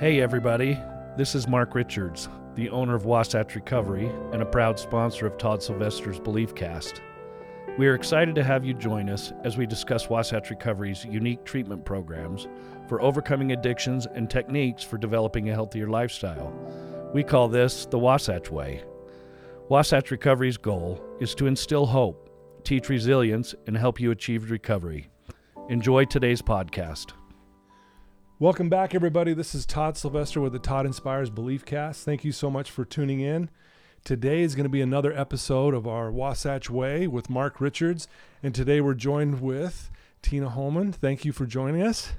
Hey, everybody. This is Mark Richards, the owner of Wasatch Recovery and a proud sponsor of Todd Sylvester's Belief Cast. We are excited to have you join us as we discuss Wasatch Recovery's unique treatment programs for overcoming addictions and techniques for developing a healthier lifestyle. We call this the Wasatch Way. Wasatch Recovery's goal is to instill hope, teach resilience, and help you achieve recovery. Enjoy today's podcast. Welcome back, everybody. This is Todd Sylvester with the Todd Inspires Belief Cast. Thank you so much for tuning in. Today is going to be another episode of our Wasatch Way with Mark Richards. And today we're joined with Tina Holman. Thank you for joining us.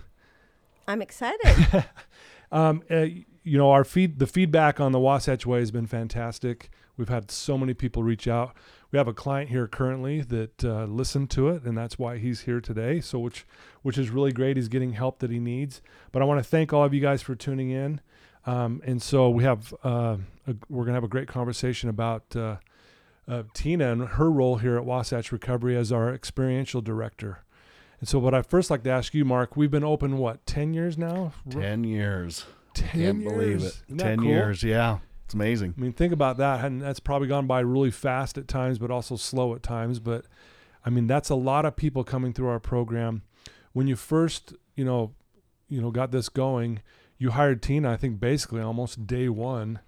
I'm excited. um, uh, you know, our feed the feedback on the Wasatch Way has been fantastic. We've had so many people reach out. We have a client here currently that uh, listened to it, and that's why he's here today. So, which which is really great. He's getting help that he needs. But I want to thank all of you guys for tuning in. Um, and so we have uh, a, we're gonna have a great conversation about uh, uh, Tina and her role here at Wasatch Recovery as our experiential director. And so, what I first like to ask you, Mark, we've been open what ten years now? 10 years. Ten Can't years. believe it. 10 cool? years, yeah. It's amazing. I mean, think about that, and that's probably gone by really fast at times, but also slow at times. But I mean, that's a lot of people coming through our program. When you first, you know, you know, got this going, you hired Tina. I think basically almost day one.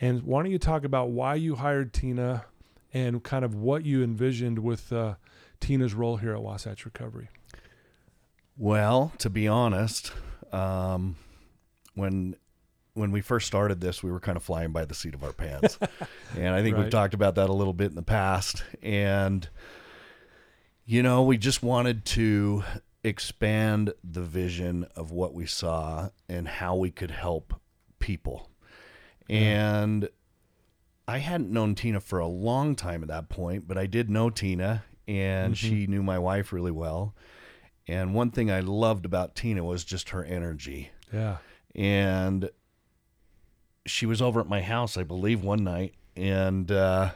And why don't you talk about why you hired Tina, and kind of what you envisioned with uh, Tina's role here at Wasatch Recovery? Well, to be honest, um, when when we first started this, we were kind of flying by the seat of our pants, and I think we've talked about that a little bit in the past. And you know, we just wanted to expand the vision of what we saw and how we could help people. And I hadn't known Tina for a long time at that point, but I did know Tina, and she mm-hmm. knew my wife really well. And one thing I loved about Tina was just her energy. Yeah. And she was over at my house, I believe, one night, and uh,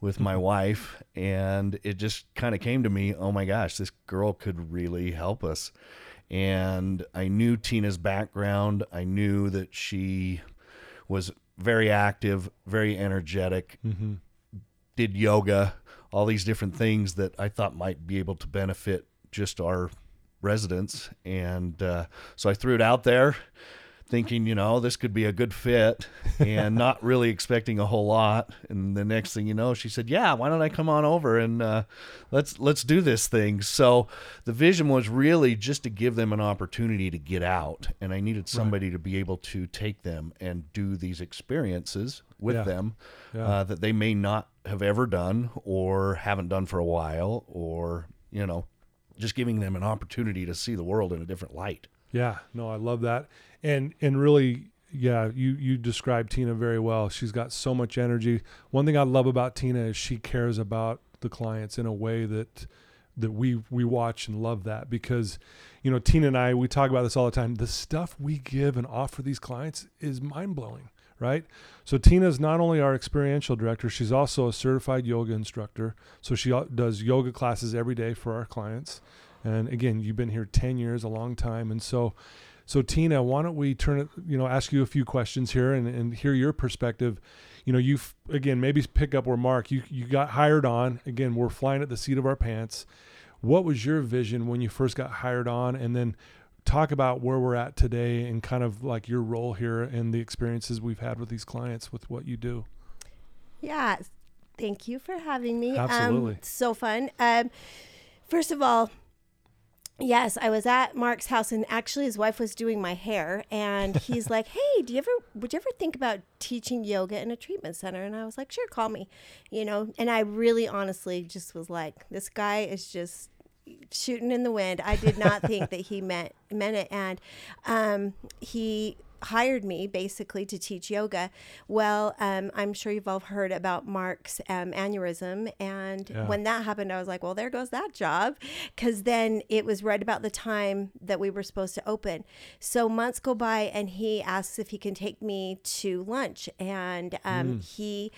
with my wife, and it just kind of came to me, oh my gosh, this girl could really help us. And I knew Tina's background. I knew that she was very active, very energetic, Mm-hmm. did yoga, all these different things that I thought might be able to benefit just our residents. And uh, so I threw it out there, thinking, you know, this could be a good fit, and not really expecting a whole lot. And the next thing you know, she said, "Yeah, why don't I come on over and uh, let's let's do this thing." So the vision was really just to give them an opportunity to get out, and I needed somebody to be able to take them and do these experiences with Yeah. them Yeah. uh, that they may not have ever done or haven't done for a while, or you know, just giving them an opportunity to see the world in a different light. Yeah, no, I love that. And and really, yeah, you you described Tina very well. She's got so much energy. One thing I love about Tina is she cares about the clients in a way that that we we watch and love that because you know Tina and I we talk about this all the time. The stuff we give and offer these clients is mind blowing, right? So Tina's not only our experiential director, she's also a certified yoga instructor. So she uh, does yoga classes every day for our clients. And again, you've been here 10 years, a long time. And so so Tina, why don't we turn it, you know, ask you a few questions here and, and hear your perspective. You know, you again maybe pick up where Mark you you got hired on. Again, we're flying at the seat of our pants. What was your vision when you first got hired on, and then talk about where we're at today and kind of like your role here and the experiences we've had with these clients with what you do. yeah. Thank you for having me. Absolutely. Um, so fun. Um, first of all, yes, I was at Mark's house and actually his wife was doing my hair and he's like, Hey, do you ever, would you ever think about teaching yoga in a treatment center? And I was like, Sure, call me, you know, and I really honestly just was like, This guy is just shooting in the wind. I did not think that he meant meant it, and um, he hired me basically to teach yoga. Well, um, I'm sure you've all heard about Mark's um, aneurysm, and Yeah. when that happened, I was like, well, there goes that job, because then it was right about the time that we were supposed to open. So months go by, and he asks if he can take me to lunch, and um, he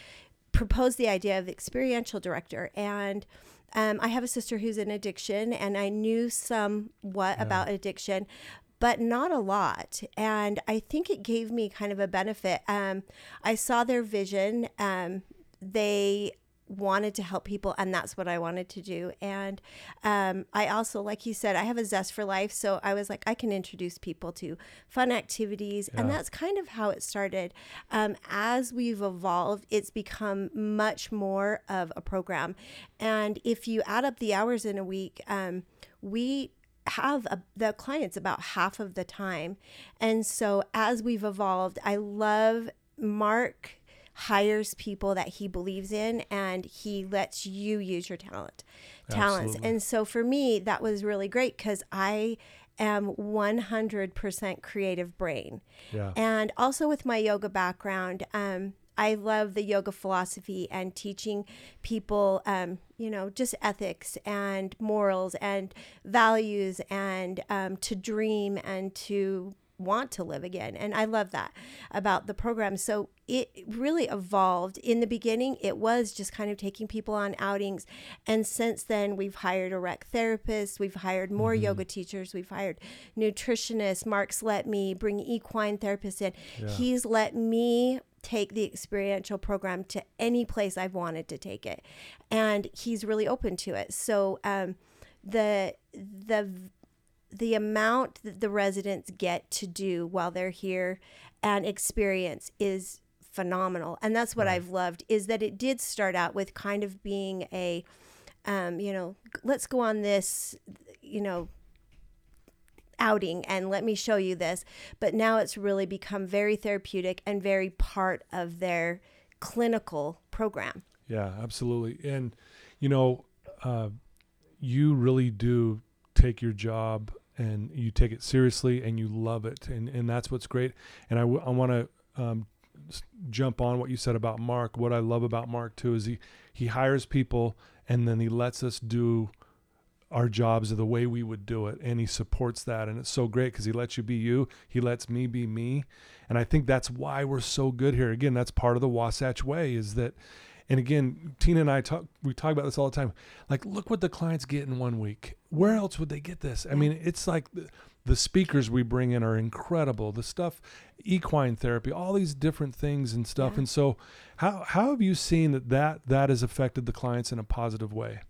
proposed the idea of experiential director and um, I have a sister who's in addiction, and I knew somewhat about addiction, but not a lot. And I think it gave me kind of a benefit. Um, I saw their vision. Um, they wanted to help people and that's what i wanted to do and um, i also like you said i have a zest for life so i was like i can introduce people to fun activities and that's kind of how it started um, as we've evolved it's become much more of a program and if you add up the hours in a week um, we have a, the clients about half of the time and so as we've evolved i love mark hires people that he believes in and he lets you use your talent talents Absolutely. and so for me that was really great because i am 100% creative brain Yeah. and also with my yoga background um, i love the yoga philosophy and teaching people um, you know just ethics and morals and values and um, to dream and to want to live again. And i love that about the program. So it really evolved. In the beginning it was just kind of taking people on outings. And since then we've hired a rec therapist. We've hired more yoga teachers. We've hired nutritionists. Mark's let me bring equine therapists in. He's let me take the experiential program to any place i've wanted to take it. And he's really open to it. So um, the the the amount that the residents get to do while they're here and experience is phenomenal. And that's what i've loved is that it did start out with kind of being a um, you know let's go on this you know outing and let me show you this. But now it's really become very therapeutic and very part of their clinical program. Yeah, absolutely. And you know, uh, you really do take your job and you take it seriously and you love it, and and that's what's great. And I, w- I want to um, jump on what you said about Mark. What I love about Mark too is he he hires people and then he lets us do our jobs the way we would do it and he supports that and it's so great because he lets you be you he lets me be me and i think that's why we're so good here again that's part of the wasatch way is that and again tina and i talk we talk about this all the time. Like look what the clients get in one week. Where else would they get this? I mean it's like the, the speakers we bring in are incredible. The stuff equine therapy all these different things and stuff. Yeah. and so how how have you seen that that that has affected the clients in a positive way?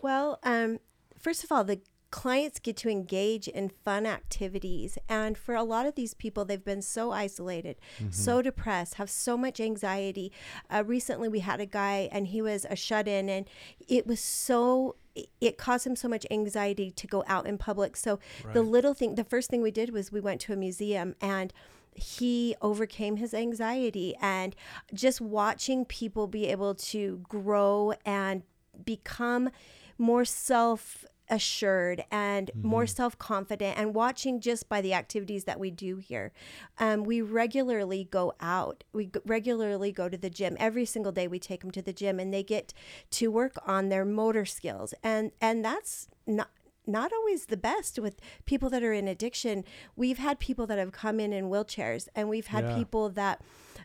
Well, um, first of all, the clients get to engage in fun activities. And for a lot of these people, they've been so isolated, so depressed, have so much anxiety. Uh, recently, we had a guy and he was a shut in, and it was so. It caused him so much anxiety to go out in public. So, the little thing, the first thing we did was we went to a museum and he overcame his anxiety and just watching people be able to grow and become more self assured and more self confident and watching just by the activities that we do here. Um, we regularly go out. We g- regularly go to the gym. Every single day we take them to the gym and they get to work on their motor skills. And and that's not not always the best with people that are in addiction. We've had people that have come in in wheelchairs and we've had Yeah. people that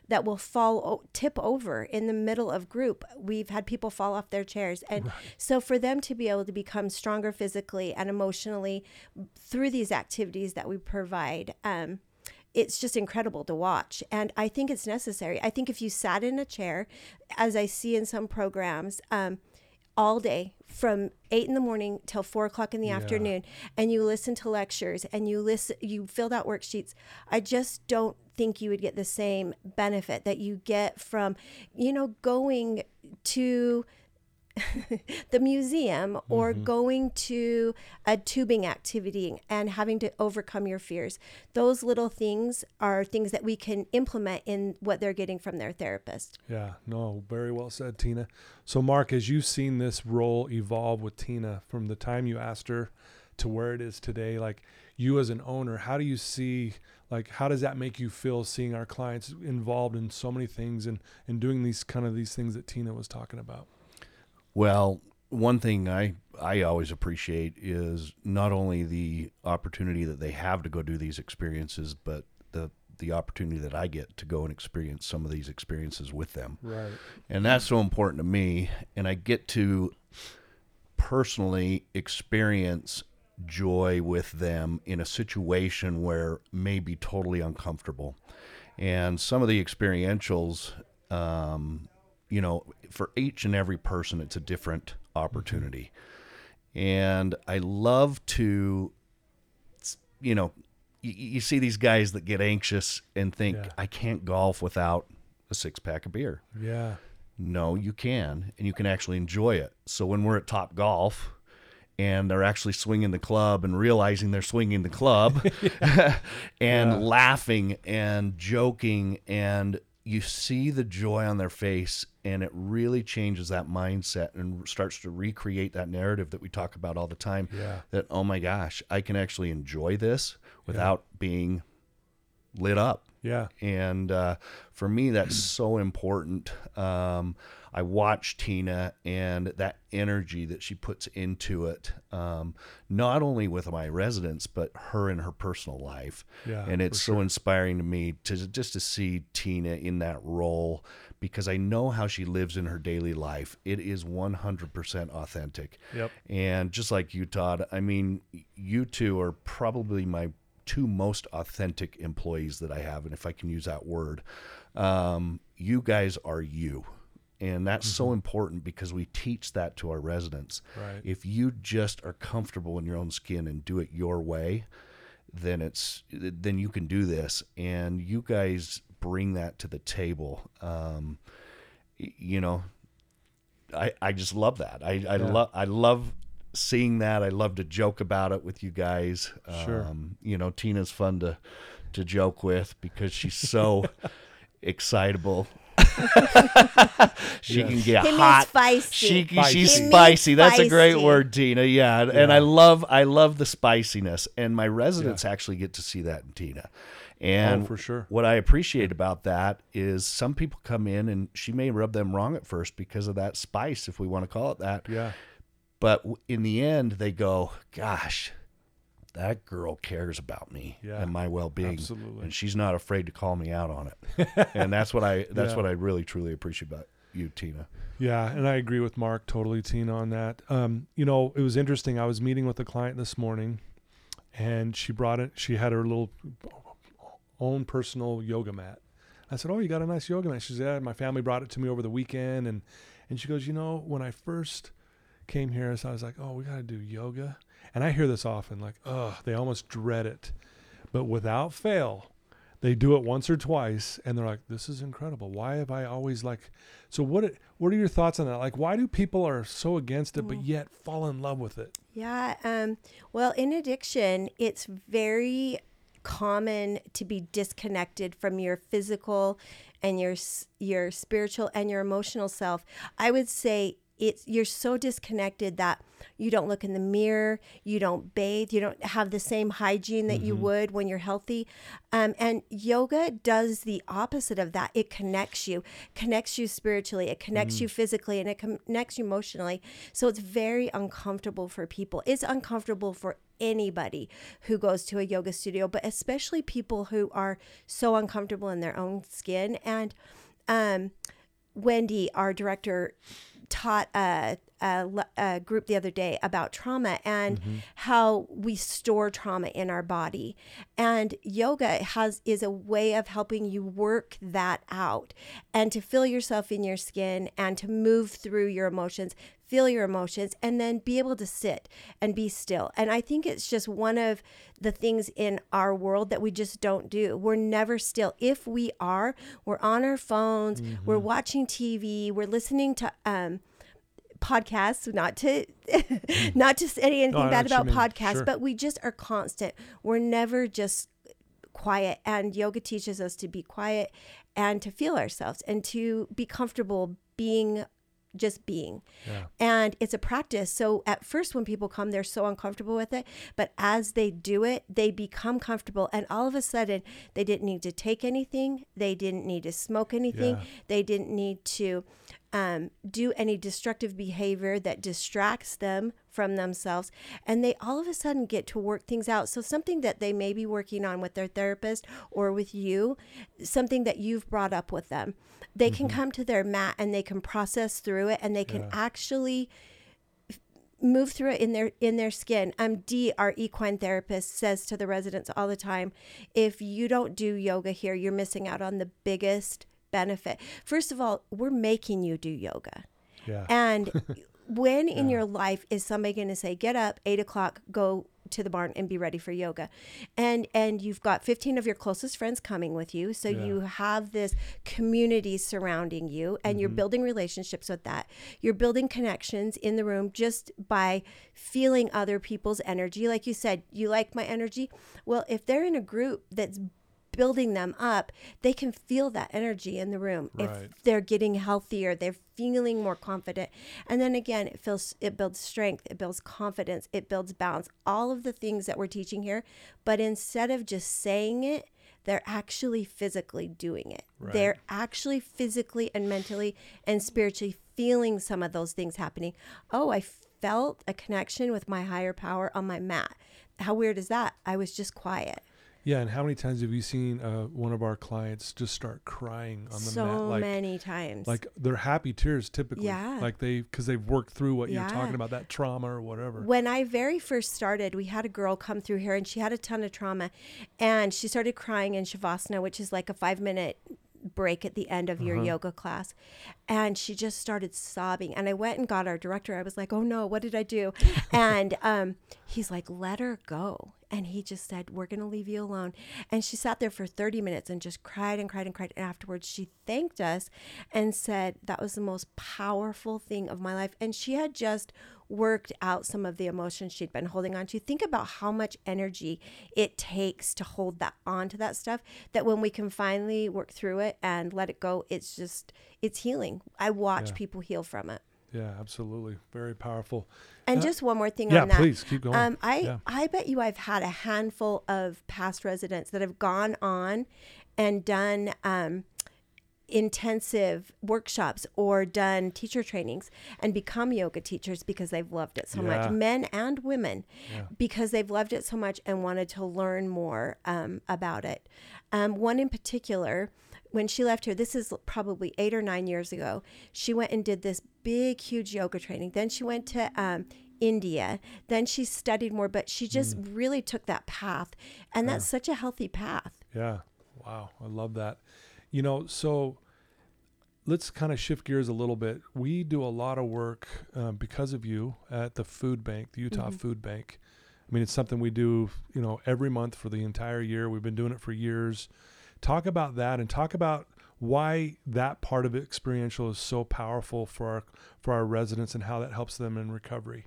that will fall o- tip over in the middle of group. We've had people fall off their chairs and so for them to be able to become stronger physically and emotionally through these activities that we provide um it's just incredible to watch. And I think it's necessary. I think if you sat in a chair, as I see in some programs, um, all day from eight in the morning till four o'clock in the Yeah. afternoon, and you listen to lectures and you listen, you filled out worksheets. I just don't think you would get the same benefit that you get from, you know, going to the museum or mm-hmm. going to a tubing activity and having to overcome your fears. Those little things are things that we can implement in what they're getting from their therapist. Yeah, no, very well said, Tina. So, Mark, as you've seen this role evolve with Tina from the time you asked her to where it is today, like you as an owner, how do you see, like, how does that make you feel seeing our clients involved in so many things and, and doing these kind of these things that Tina was talking about? Well, one thing I I always appreciate is not only the opportunity that they have to go do these experiences, but the the opportunity that I get to go and experience some of these experiences with them. Right. And that's so important to me and I get to personally experience joy with them in a situation where may be totally uncomfortable. And some of the experientials, um, you know, for each and every person, it's a different opportunity. And I love to, you know, you, you see these guys that get anxious and think, Yeah. I can't golf without a six pack of beer. Yeah. No, you can, and you can actually enjoy it. So when we're at Top Golf and they're actually swinging the club and realizing they're swinging the club and Yeah. laughing and joking and you see the joy on their face and it really changes that mindset and starts to recreate that narrative that we talk about all the time Yeah. that oh my gosh, I can actually enjoy this without being lit up Yeah. and uh, for me that's so important um, i watch tina and that energy that she puts into it um, not only with my residents but her in her personal life Yeah, and it's so sure. inspiring to me to just to see tina in that role because i know how she lives in her daily life it is 100% authentic Yep. and just like you, Todd, I mean, you two are probably my two most authentic employees that I have. And if I can use that word, um, you guys are you. And that's so important because we teach that to our residents. Right. If you just are comfortable in your own skin and do it your way, then it's then you can do this. And you guys bring that to the table. Um, you know, I, I just love that. I, I Yeah. love I love seeing that. I love to joke about it with you guys. Sure. Um, you know, Tina's fun to to joke with because she's so excitable. she can get He hot. feisty. She Spicy. she's He spicy. That's a great word, Tina. Yeah, and- and I love I love the spiciness, and my residents actually get to see that in Tina. Oh, and Oh, for sure. what I appreciate about that is some people come in and she may rub them wrong at first because of that spice, if we want to call it that. Yeah. But in the end, they go, "Gosh, that girl cares about me Yeah, and my well-being, absolutely. and she's not afraid to call me out on it." and that's what I that's Yeah. what I really truly appreciate about you, Tina. Yeah, and I agree with Mark totally, Tina, on that. Um, you know, it was interesting. I was meeting with a client this morning, and she brought it. She had her little own personal yoga mat. I said, "Oh, you got a nice yoga mat?" She said, "Yeah, my family brought it to me over the weekend." And and she goes, "You know, when I first came here, so I was like, oh, we got to do yoga." And I hear this often, like, "Oh, they almost dread it," but without fail, they do it once or twice, and they're like, "This is incredible. Why have I always like?" So what? What are your thoughts on that? Like, why do people are so against it, but yet fall in love with it? Yeah. Um, well, in addiction, it's very common to be disconnected from your physical and your your spiritual and your emotional self. I would say it's you're so disconnected that you don't look in the mirror, you don't bathe, you don't have the same hygiene that you would when you're healthy. Um, and yoga does the opposite of that. It connects you, connects you spiritually, it connects you physically, and it connects you emotionally. So it's very uncomfortable for people. It's uncomfortable for anybody who goes to a yoga studio, but especially people who are so uncomfortable in their own skin. And um, Wendy, our director, taught a, a, a group the other day about trauma and mm-hmm. how we store trauma in our body. And yoga has is a way of helping you work that out and to feel yourself in your skin and to move through your emotions, feel your emotions, and then be able to sit and be still. And I think it's just one of the things in our world that we just don't do. We're never still. If we are, we're on our phones, we're watching TV, we're listening to um, podcasts. Not to not to say anything bad about podcasts, Sure. but we just are constant. We're never just quiet and yoga teaches us to be quiet and to feel ourselves and to be comfortable being just being. Yeah. and it's a practice. So at first when people come they're so uncomfortable with it. But as they do it they become comfortable. And all of a sudden they didn't need to take anything. They didn't need to smoke anything. Yeah. they didn't need to um, do any destructive behavior that distracts them from themselves. And they all of a sudden get to work things out. So something that they may be working on with their therapist or with you something that you've brought up with them they can come to their mat and they can process through it and they can Yeah. actually move through it in their in their skin. Um, D, our equine therapist, says to the residents all the time, if you don't do yoga here, you're missing out on the biggest benefit. First of all, we're making you do yoga, Yeah. and when in your life is somebody going to say, "Get up, eight o'clock, go to the barn and be ready for yoga," and and you've got fifteen of your closest friends coming with you, so Yeah. you have this community surrounding you, and you're mm-hmm. building relationships with that. You're building connections in the room just by feeling other people's energy. Like you said, you like my energy. Well, if they're in a group that's building them up, they can feel that energy in the room. Right. If they're getting healthier, they're feeling more confident. And then again, it feels it builds strength, it builds confidence, it builds balance. All of the things that we're teaching here, but instead of just saying it, they're actually physically doing it. They're actually physically and mentally and spiritually feeling some of those things happening. Oh, I felt a connection with my higher power on my mat. How weird is that? I was just quiet. Yeah, and how many times have you seen uh, one of our clients just start crying on the so mat, like many times. like they're happy tears typically, Yeah. like they because they've worked through what you're talking about that trauma or whatever. When I very first started, we had a girl come through here and she had a ton of trauma and she started crying in Shavasana, which is like a five minute break at the end of your yoga class. And she just started sobbing. And I went and got our director. I was like, oh no, what did I do? and um, he's like, let her go. And he just said, We're going to leave you alone. And she sat there for 30 minutes and just cried and cried and cried. And afterwards, she thanked us and said, That was the most powerful thing of my life. And she had just worked out some of the emotions she'd been holding on to. Think about how much energy it takes to hold that on to that stuff. That when we can finally work through it and let it go, it's just, it's healing. I watch Yeah. people heal from it. yeah, absolutely, very powerful. And Uh, just one more thing yeah, on that. please keep going. Um, I Yeah. I bet you I've had a handful of past residents that have gone on and done um, intensive workshops or done teacher trainings and become yoga teachers because they've loved it so Yeah. much, men and women, Yeah. because they've loved it so much and wanted to learn more um, about it. Um, one in particular. When she left here, this is probably eight or nine years ago, she went and did this big, huge yoga training. Then she went to um, India. Then she studied more, but she just Mm. really took that path. And that's such a healthy path. Yeah. Wow. I love that. You know, so let's kind of shift gears a little bit. We do a lot of work um, because of you at the food bank, the Utah Mm-hmm. Food Bank. I mean, it's something we do, you know, every month for the entire year. We've been doing it for years. Talk about that and talk about why that part of experiential is so powerful for our for our residents and how that helps them in recovery.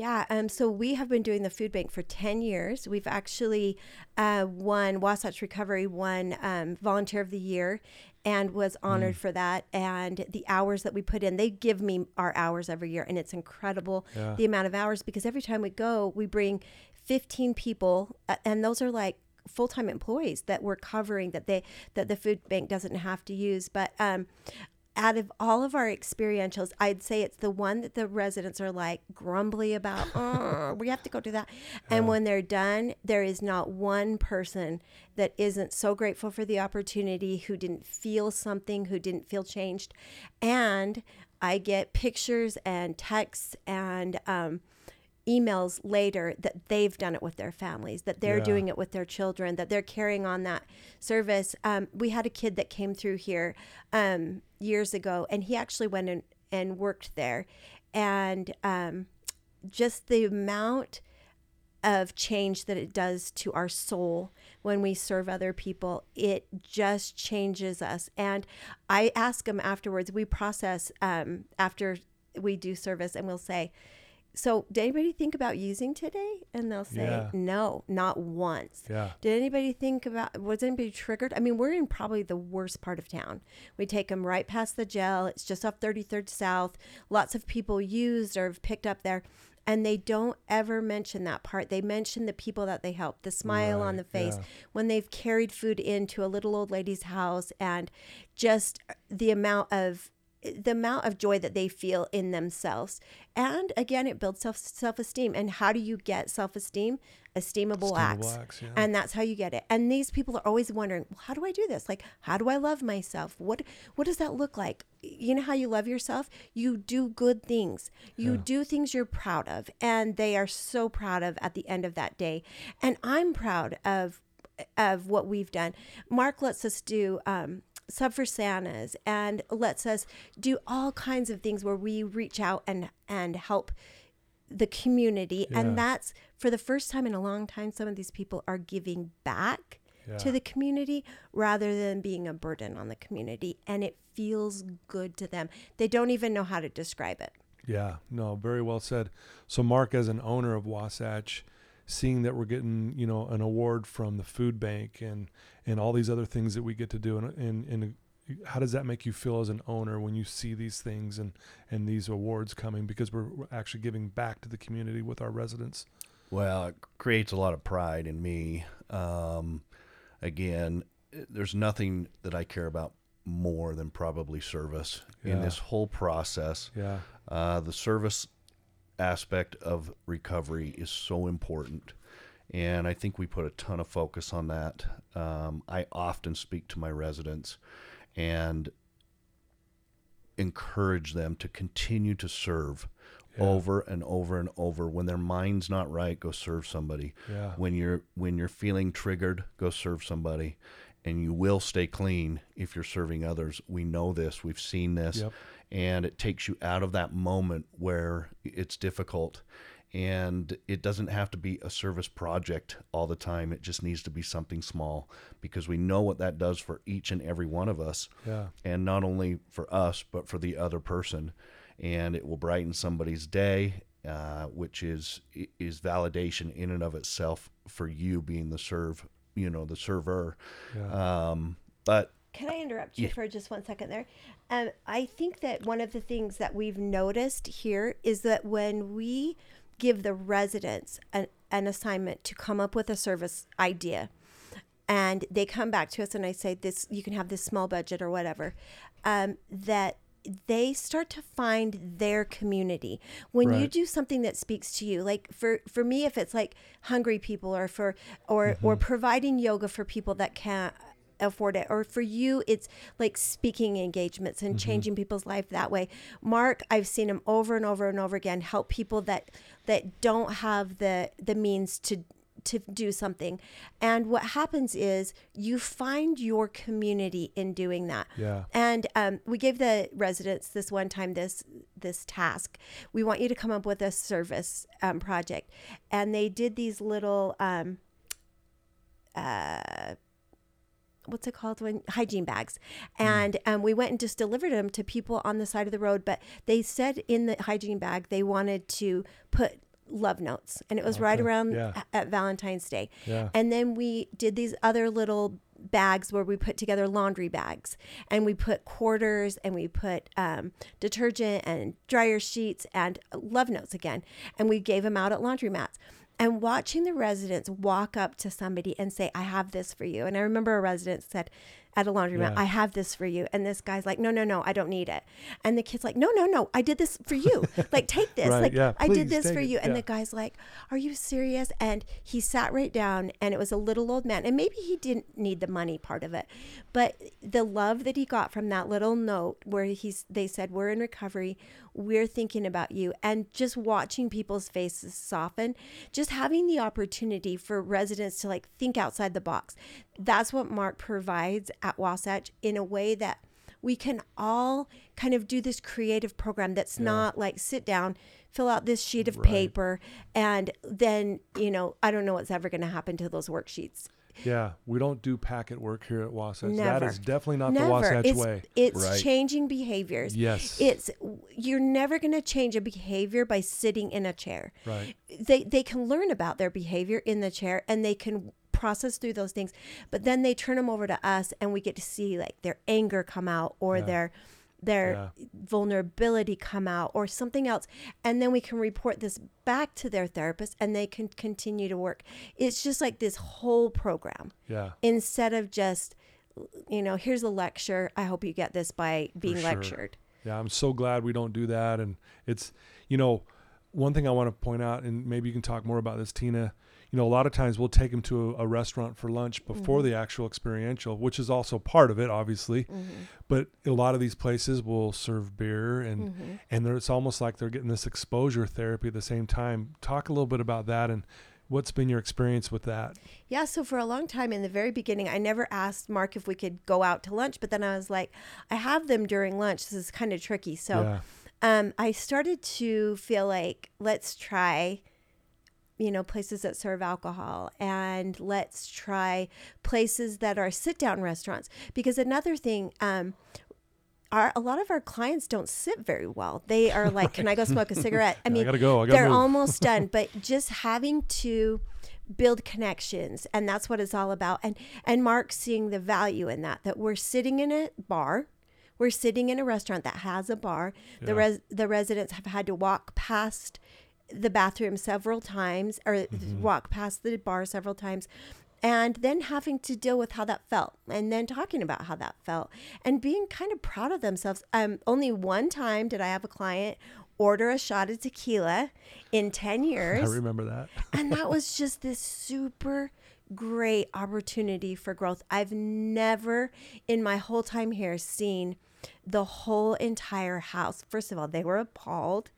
Yeah, um, so we have been doing the food bank for 10 years. We've actually uh, won, Wasatch Recovery won um, Volunteer of the Year and was honored for that. And the hours that we put in, they give me our hours every year, and it's incredible Yeah. the amount of hours because every time we go, we bring 15 people, uh, and those are like full-time employees that we're covering that they that the food bank doesn't have to use but um out of all of our experientials, I'd say it's the one that the residents are like grumbly about. Oh, we have to go do that. And when they're done, there is not one person that isn't so grateful for the opportunity, who didn't feel something, who didn't feel changed. And I get pictures and texts and um, emails later that they've done it with their families, that they're Yeah. doing it with their children, that they're carrying on that service. Um, we had a kid that came through here um, years ago, and he actually went and, and worked there. And um, just the amount of change that it does to our soul when we serve other people, it just changes us. And I ask them afterwards, we process um, after we do service, and we'll say, so, did anybody think about using today? And they'll say, Yeah. no, not once. Yeah. Did anybody think about, was anybody triggered? I mean, we're in probably the worst part of town. We take them right past the jail. It's just off 33rd South. Lots of people used or have picked up there. And they don't ever mention that part. They mention the people that they help, the smile on the face, yeah. when they've carried food into a little old lady's house, and just the amount of the amount of joy that they feel in themselves. And again it builds self self-esteem. And how do you get self-esteem? Esteemable, Esteemable acts, acts, yeah. and that's how you get it. And these people are always wondering well, how do i do this? Like how do i love myself? What what does that look like? You know how you love yourself? You do good things. You do things you're proud of. And they are so proud of at the end of that day. And i'm proud of of what we've done. Mark lets us do um sub for santas and lets us do all kinds of things where we reach out and and help the community. Yeah. and that's for the first time in a long time some of these people are giving back to the community rather than being a burden on the community. And it feels good to them. They don't even know how to describe it. Yeah, no, very well said. So, Mark, as an owner of Wasatch, seeing that we're getting, you know, an award from the food bank and and all these other things that we get to do, and and, and how does that make you feel as an owner when you see these things and and these awards coming because we're, we're actually giving back to the community with our residents? Well, it creates a lot of pride in me. Um, again, there's nothing that I care about more than probably service in this whole process. Yeah, Uh, the service aspect of recovery is so important. And I think we put a ton of focus on that. Um, I often speak to my residents and encourage them to continue to serve Yeah. over and over and over. When their mind's not right, go serve somebody. yeah, When you're when you're feeling triggered, go serve somebody. And you will stay clean if you're serving others. We know this. We've seen this Yep. and it takes you out of that moment where it's difficult and it doesn't have to be a service project all the time it just needs to be something small because we know what that does for each and every one of us yeah, and not only for us but for the other person and it will brighten somebody's day uh, which is is validation in and of itself for you being the serve you know the server yeah. um, but Can I interrupt you Yeah. for just one second there? Um, I think that one of the things that we've noticed here is that when we give the residents an, an assignment to come up with a service idea, and they come back to us and I say this, you can have this small budget or whatever, um, that they start to find their community. When you do something that speaks to you like for for me if it's like hungry people or for or mm-hmm. or providing yoga for people that can't afford it or for you it's like speaking engagements and mm-hmm. changing people's life that way. Mark i've seen him over and over and over again help people that that don't have the the means to to do something. And what happens is you find your community in doing that. Yeah. and um, we gave the residents this one time this this task. We want you to come up with a service um, project. And they did these little um, uh, what's it called when hygiene bags. And um, we went and just delivered them to people on the side of the road but they said in the hygiene bag they wanted to put love notes and it was right around yeah. at valentine's day Yeah. and then we did these other little bags where we put together laundry bags and we put quarters and we put um, detergent and dryer sheets and love notes again and we gave them out at laundromats and watching the residents walk up to somebody and say i have this for you and i remember a resident said at a laundromat Yeah. i have this for you. And this guy's like no no no i don't need it. And the kid's like no no no i did this for you. Like take this. Right, like yeah, i did this for it, you. And yeah. the guy's like are you serious? And he sat right down and it was a little old man and maybe he didn't need the money part of it but the love that he got from that little note where he's they said we're in recovery. We're thinking about you. And just watching people's faces soften just having the opportunity for residents to like think outside the box. That's what mark provides at wasatch in a way that we can all kind of do this creative program that's not like sit down fill out this sheet of paper and then you know i don't know what's ever going to happen to those worksheets Yeah, we don't do packet work here at Wasatch. That Never. is definitely not never the Wasatch it's, way. it's Right. changing behaviors Yes. it's you're never going to change a behavior by sitting in a chair Right. they they can learn about their behavior in the chair and they can process through those things but then they turn them over to us and we get to see like their anger come out or Yeah. their their vulnerability come out or something else and then we can report this back to their therapist and they can continue to work it's just like this whole program Yeah. instead of just you know here's a lecture i hope you get this by being sure. lectured Yeah, I'm so glad we don't do that. And it's, you know, one thing I want to point out, and maybe you can talk more about this, Tina. You know, a lot of times we'll take them to a, a restaurant for lunch before Mhm. the actual experiential, which is also part of it, obviously. Mm-hmm. But a lot of these places will serve beer, and Mm-hmm. and there, it's almost like they're getting this exposure therapy at the same time. Talk a little bit about that, and what's been your experience with that? Yeah, so for a long time in the very beginning, I never asked Mark if we could go out to lunch, but then I was like, I have them during lunch. This is kind of tricky. So yeah, um, I started to feel like let's try, you know, places that serve alcohol and let's try places that are sit down restaurants. Because another thing, um, our, a lot of our clients don't sit very well. They are like, "Can I go smoke a cigarette?" I Yeah, mean, I gotta go. I gotta they're move. almost done but just having to build connections and that's what it's all about and and mark seeing the value in that that we're sitting in a bar we're sitting in a restaurant that has a bar the res- the residents have had to walk past the bathroom several times or Mm-hmm. walk past the bar several times and then having to deal with how that felt and then talking about how that felt and being kind of proud of themselves um only one time did i have a client order a shot of tequila in 10 years I remember that. and that was just this super great opportunity for growth. I've never in my whole time here seen the whole entire house. First of all, they were appalled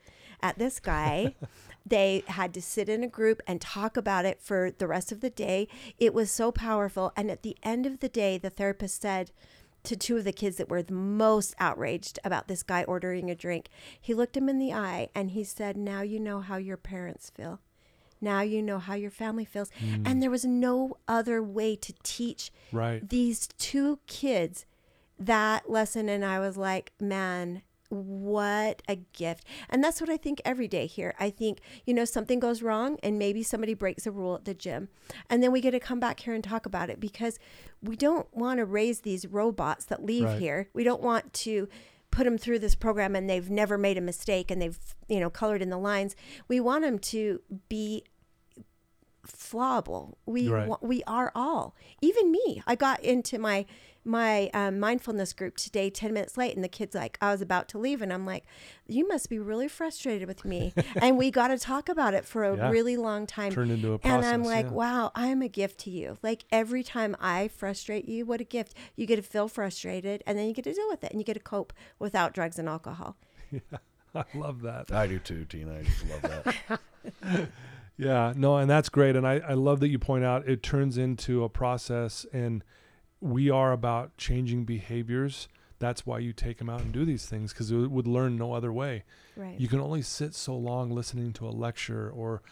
at this guy. they had to sit in a group and talk about it for the rest of the day. It was so powerful. And at the end of the day, the therapist said, to two of the kids that were the most outraged about this guy ordering a drink. He looked him in the eye and he said, Now you know how your parents feel. Now you know how your family feels. Mm. And there was no other way to teach Right. these two kids that lesson. And I was like, man, what a gift. And that's what I think every day here. I think, you know, something goes wrong and maybe somebody breaks a rule at the gym. And then we get to come back here and talk about it because we don't want to raise these robots that leave Right. here. We don't want to put them through this program and they've never made a mistake and they've, you know, colored in the lines. We want them to be flawable. We Right. we are all. Even me. I got into my my um, mindfulness group today 10 minutes late and the kid's like I was about to leave and I'm like you must be really frustrated with me and we got to talk about it for a Yeah. really long time Turned into a process, and. I'm like yeah. wow I'm a gift to you like every time I frustrate you what a gift you get to feel frustrated and then you get to deal with it and you get to cope without drugs and alcohol yeah, I love that. I do too, Tina. I just love that. Yeah, no, and that's great. And I, I love that you point out it turns into a process and we are about changing behaviors. That's why you take them out and do these things because it would learn no other way. right You can only sit so long listening to a lecture or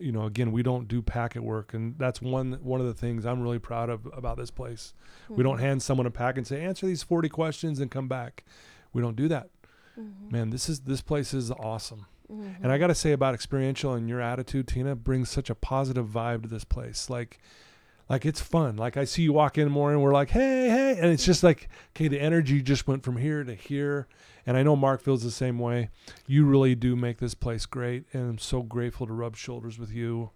you know, again, we don't do packet work and that's one one of the things I'm really proud of about this place. We don't mm-hmm. hand someone a pack and say answer these 40 questions and come back. We don't do that. Mm-hmm. Man, this is this place is awesome. And I mm-hmm. got to say about experiential and your attitude, Tina, brings such a positive vibe to this place. Like, like it's fun. Like I see you walk in more and we're like, hey, hey, and it's just like, okay, the energy just went from here to here. And I know Mark feels the same way. You really do make this place great, and I'm so grateful to rub shoulders with you,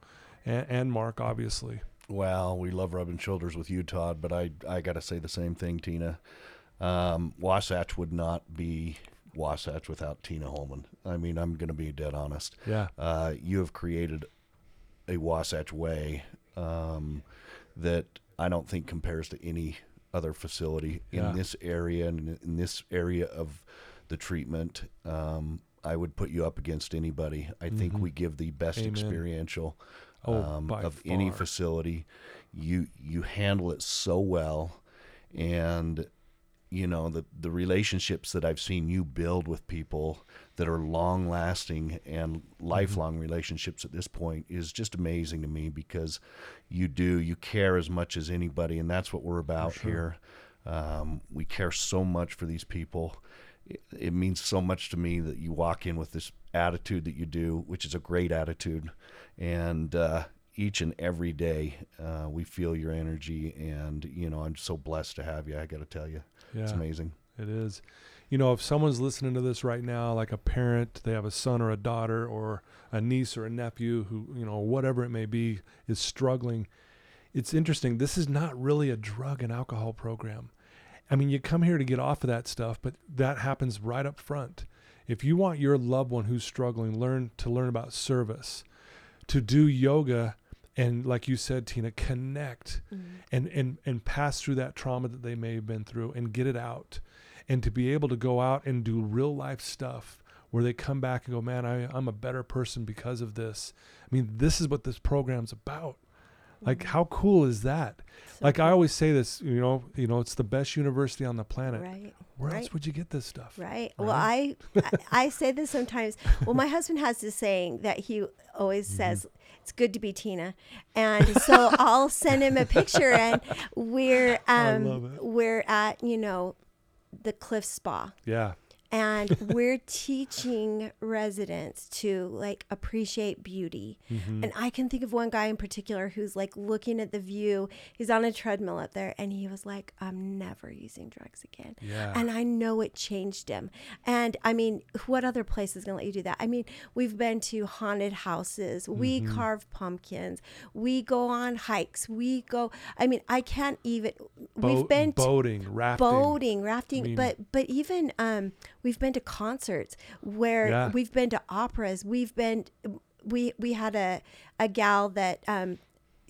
and, and Mark, obviously. Well, we love rubbing shoulders with you, Todd, but I I got to say the same thing, Tina. Um, Wasatch would not be Wasatch without Tina Holman. I mean, I'm going to be dead honest. Yeah, Uh, you have created a Wasatch way um, that I don't think compares to any other facility Yeah. in this area and in this area of the treatment. Um, I would put you up against anybody. I think Mhm. we give the best Amen. experiential Oh, um, of any facility. You you handle it so well, and you know the the relationships that I've seen you build with people that are long lasting and Mm-hmm. lifelong relationships at this point is just amazing to me because you do you care as much as anybody, and that's what we're about sure. here. Um, we care so much for these people. It, it means so much to me that you walk in with this attitude that you do, which is a great attitude, and uh, each and every day uh, we feel your energy, and you know I'm so blessed to have you. I got to tell you, yeah. it's amazing. It is. You know, if someone's listening to this right now, like a parent, they have a son or a daughter or a niece or a nephew who, you know, whatever it may be, is struggling. It's interesting. This is not really a drug and alcohol program. I mean, you come here to get off of that stuff, but that happens right up front. If you want your loved one who's struggling learn to learn about service, to do yoga and like you said Tina connect Mm-hmm. and and and pass through that trauma that they may have been through and get it out and to be able to go out and do real life stuff where they come back and go man I, i'm a better person because of this i mean this is what this program's about like how cool is that Mm-hmm. So like i always say this you know you know it's the best university on the planet Right. Where right. else would you get this stuff Right. Well, I, I I say this sometimes. Well, my husband has this saying that he always Mm-hmm. says, "It's good to be Tina," and so I'll send him a picture, and we're um we're at you know the Cliff Spa, yeah and we're teaching residents to like appreciate beauty. Mm-hmm. And I can think of one guy in particular who's like looking at the view. He's on a treadmill up there, and he was like, "I'm never using drugs again." Yeah. And I know it changed him. And I mean, what other place is going to let you do that? I mean, we've been to haunted houses. We Mm-hmm. carve pumpkins. We go on hikes. We go. I mean, I can't even. we've been boating rafting boating, rafting, mean- but but even um, we've been to concerts where Yeah. we've been to operas. We've been we we had a a gal that um,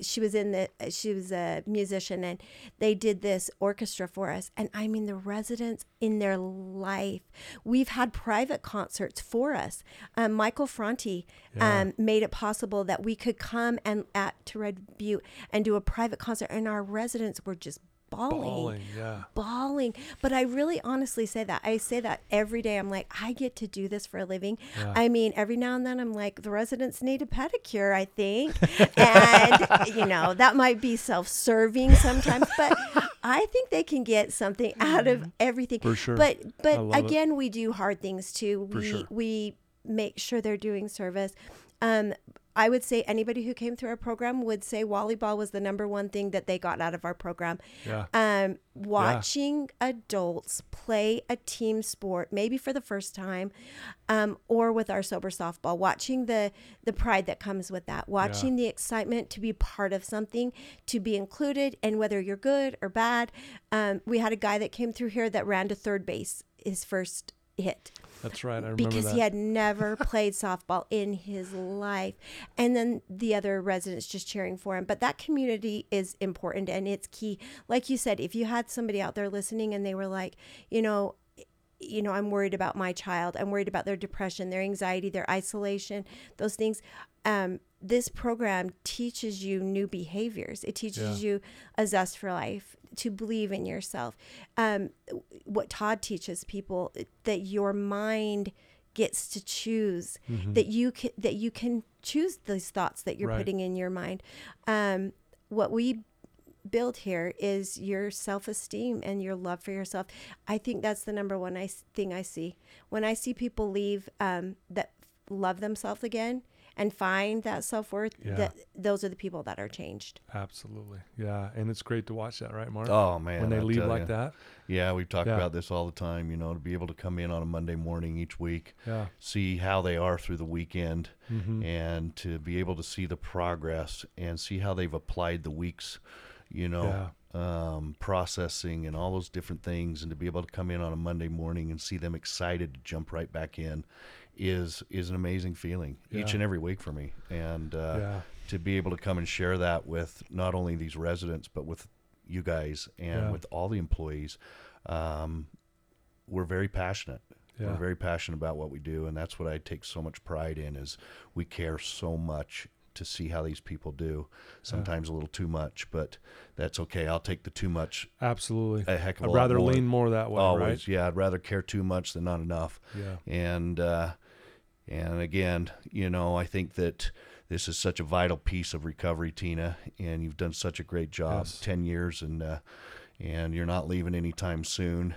she was in the she was a musician and they did this orchestra for us and i mean the residents in their life we've had private concerts for us um, michael franti Yeah. um, made it possible that we could come and at to red butte and do a private concert and our residents were just bawling bawling yeah bawling. But I really honestly say that. I say that every day. I'm like, I get to do this for a living. Yeah. I mean, every now and then I'm like, the residents need a pedicure, I think. and, you know, that might be self serving sometimes, but I think they can get something out of everything. For sure. But, but love it. again, we do hard things too. For we, sure. we make sure they're doing service. Um, I would say anybody who came through our program would say volleyball was the number one thing that they got out of our program. Yeah. Um, watching adults play a team sport, maybe for the first time, um, or with our sober softball, watching the the pride that comes with that, watching the excitement to be part of something, to be included, and whether you're good or bad. Um, we had a guy that came through here that ran to third base his first hit. That's right i remember because that. he had never played softball in his life. And then the other residents just cheering for him. But that community is important and it's key. Like you said if you had somebody out there listening and they were like you know you know i'm worried about my child. I'm worried about their depression their anxiety their isolation those things um, this program teaches you new behaviors. It teaches Yeah. you a zest for life to believe in yourself. Um, what todd teaches people that your mind gets to choose that you can that you can choose these thoughts that you're Right. putting in your mind. Um, what we build here is your self-esteem and your love for yourself. I think that's the number one I, thing i see. When i see people leave um, that love themselves again and find that self-worth Yeah. that those are the people that are changed absolutely yeah and it's great to watch that right mark Oh man, when they I leave like ya. that Yeah, we talk Yeah. about this all the time. You know, to be able to come in on a Monday morning each week, yeah see how they are through the weekend, Mhm. and to be able to see the progress and see how they've applied the weeks, you know, um, processing and all those different things, and to be able to come in on a Monday morning and see them excited to jump right back in, is is an amazing feeling each and every week for me. And uh, yeah. to be able to come and share that with not only these residents but with you guys and Yeah. with all the employees um, we're very passionate. Yeah. we're very passionate about what we do. And that's what i take so much pride in is we care so much to see how these people do. Sometimes a little too much but that's okay. I'll take the too much absolutely. a heck of a i'd rather more. lean more that way always. Right yeah i'd rather care too much than not enough. Yeah. And uh, and again, you know, I think that this is such a vital piece of recovery, Tina, and you've done such a great job. Yes. Ten years, and uh, and you're not leaving anytime soon.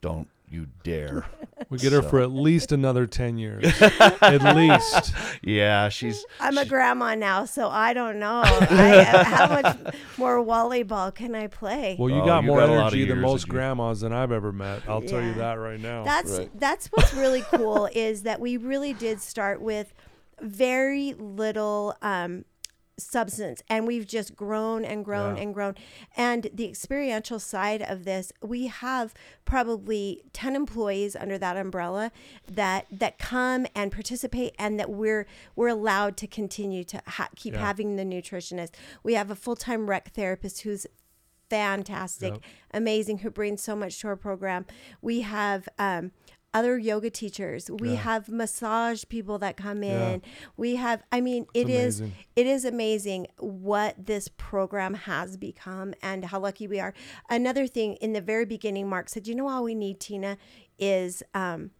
Don't you dare! we get her So- for at least another 10 years at least yeah, she's I'm a grandma now, so I don't know. I, how much more volleyball can I play? well you Oh, got you more got a lot of energy than years most that you- grandmas than i've ever met i'll tell you Yeah. that right now that's Right. that's what's really cool is that we really did start with very little um, substance and we've just grown and grown Yeah. and grown and the experiential side of this we have probably 10 employees under that umbrella that that come and participate and that we're we're allowed to continue to ha- keep Yeah. having the nutritionist we have a full-time rec therapist who's fantastic Yep. amazing who brings so much to our program we have um other yoga teachers. We Yeah. have massage people that come Yeah. in. We have i mean It's it is it is amazing what this program has become and how lucky we are. Another thing in the very beginning mark said you know all we need tina is um,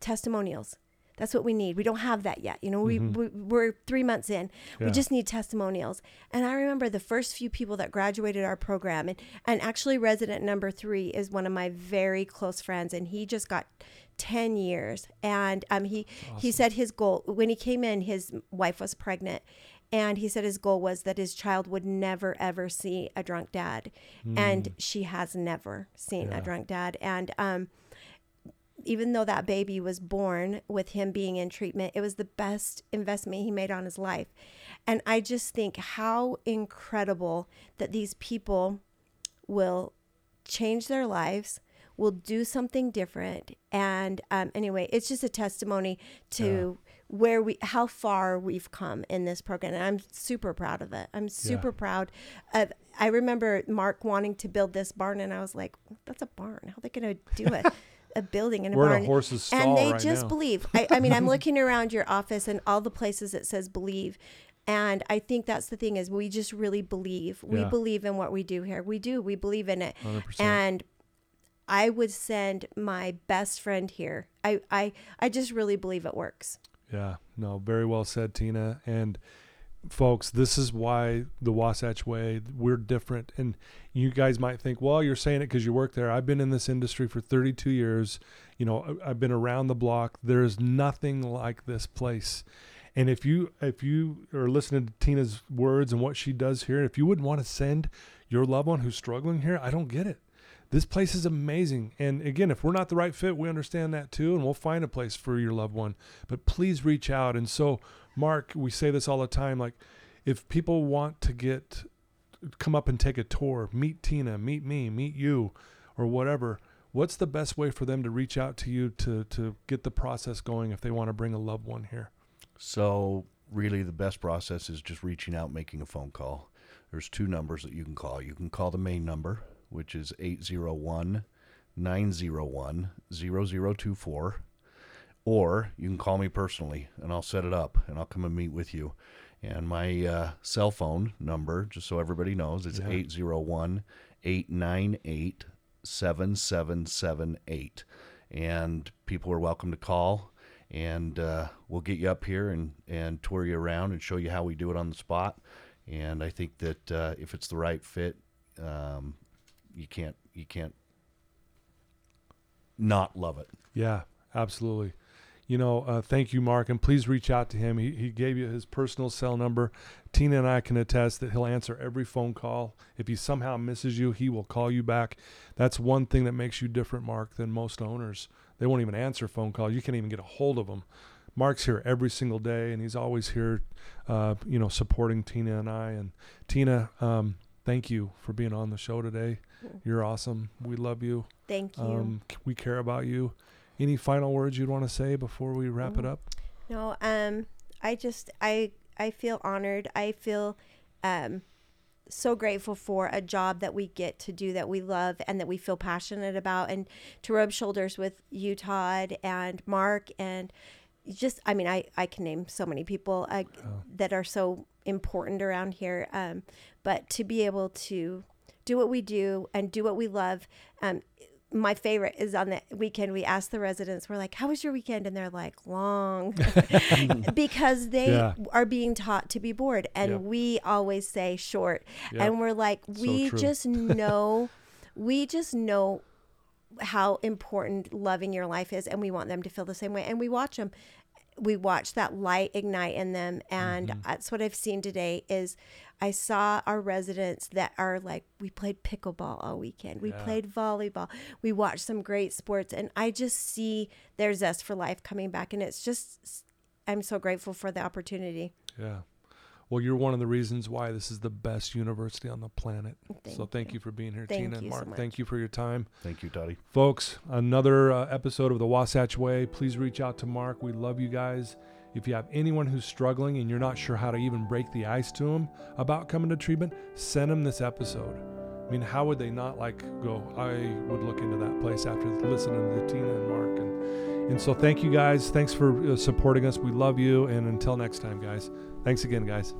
testimonials that's what we need. We don't have that yet. You know we, we we're three months in. We just need testimonials. And i remember the first few people that graduated our program and and actually resident number three is one of my very close friends and he just got 10 years. And um he he said his goal when he came in his wife was pregnant and he said his goal was that his child would never ever see a drunk dad. And she has never seen Yeah. a drunk dad. And um even though that baby was born with him being in treatment, it was the best investment he made on his life. And I just think how incredible that these people will change their lives, will do something different. And um, anyway, it's just a testimony to where we, how far we've come in this program. And I'm super proud of it. I'm super proud of. I remember Mark wanting to build this barn, and I was like, "That's a barn. How are they going to do it?" a building in a We're in a barn. horse's and they right just now. believe. I, I mean, I'm looking around your office and all the places it says believe. And I think that's the thing is we just really believe. We Yeah. believe in what we do here. We do. We believe in it. 100%. And I would send my best friend here. I, I I just really believe it works. Yeah, no, very well said, Tina. And folks, this is why the Wasatch Way, we're different. And you guys might think, well, you're saying it because you work there. I've been in this industry for 32 years. You know, I've been around the block. There is nothing like this place. And if you if you are listening to Tina's words and what she does here, if you wouldn't want to send your loved one who's struggling here, I don't get it. This place is amazing. And again, if we're not the right fit, we understand that too, and we'll find a place for your loved one. But please reach out. And so, Mark, we say this all the time like, if people want to get, come up and take a tour, meet Tina, meet me, meet you, or whatever, what's the best way for them to reach out to you to, to get the process going if they want to bring a loved one here? So really, the best process is just reaching out, making a phone call. There's two numbers that you can call. You can call the main number, which is 801 901 0024, or you can call me personally and I'll set it up and I'll come and meet with you. And my uh, cell phone number, just so everybody knows, it's Yeah. 801 898 7778. And people are welcome to call and uh, we'll get you up here and, and tour you around and show you how we do it on the spot. And I think that uh, if it's the right fit, um, you can't you can't not love it. Yeah, absolutely. You know, uh, thank you, Mark, and please reach out to him. He, he gave you his personal cell number. Tina and I can attest that he'll answer every phone call. If he somehow misses you, he will call you back. That's one thing that makes you different, Mark, than most owners. They won't even answer phone calls. You can't even get a hold of them. Mark's here every single day, and he's always here, uh, you know, supporting Tina and I. And Tina, um, thank you for being on the show today. You're awesome. We love you. Thank you. Um, we care about you. Any final words you'd want to say before we wrap it Mhm. up? No, um, I just I I feel honored. I feel um, so grateful for a job that we get to do that we love and that we feel passionate about, and to rub shoulders with you, Todd, and Mark, and just I mean I I can name so many people uh, that are so important around here. Um, but to be able to do what we do and do what we love. Um, my favorite is on the weekend. We ask the residents, we're like, "How was your weekend?" And they're like, "Long," because they Yeah. are being taught to be bored, and Yep. we always say short. Yep. And we're like, we true. just know, we just know how important loving your life is, and we want them to feel the same way. And we watch them. We watch that light ignite in them, and Mm-hmm. that's what I've seen today. Is I saw our residents that are like, we played pickleball all weekend, we Yeah. played volleyball, we watched some great sports, and I just see their zest for life coming back, and it's just, I'm so grateful for the opportunity. Yeah. Well, you're one of the reasons why this is the best university on the planet. Thank so thank you. for being here, Thank Tina and you so Mark. thank you for your time. Thank you, Toddy. Folks, another uh, episode of the Wasatch Way. Please reach out to Mark. We love you guys. If you have anyone who's struggling and you're not sure how to even break the ice to them about coming to treatment, send them this episode. I mean, how would they not like go? I would look into that place after listening to Tina and Mark. And, and so, thank you guys. Thanks for uh, supporting us. We love you. And until next time, guys. Thanks again, guys.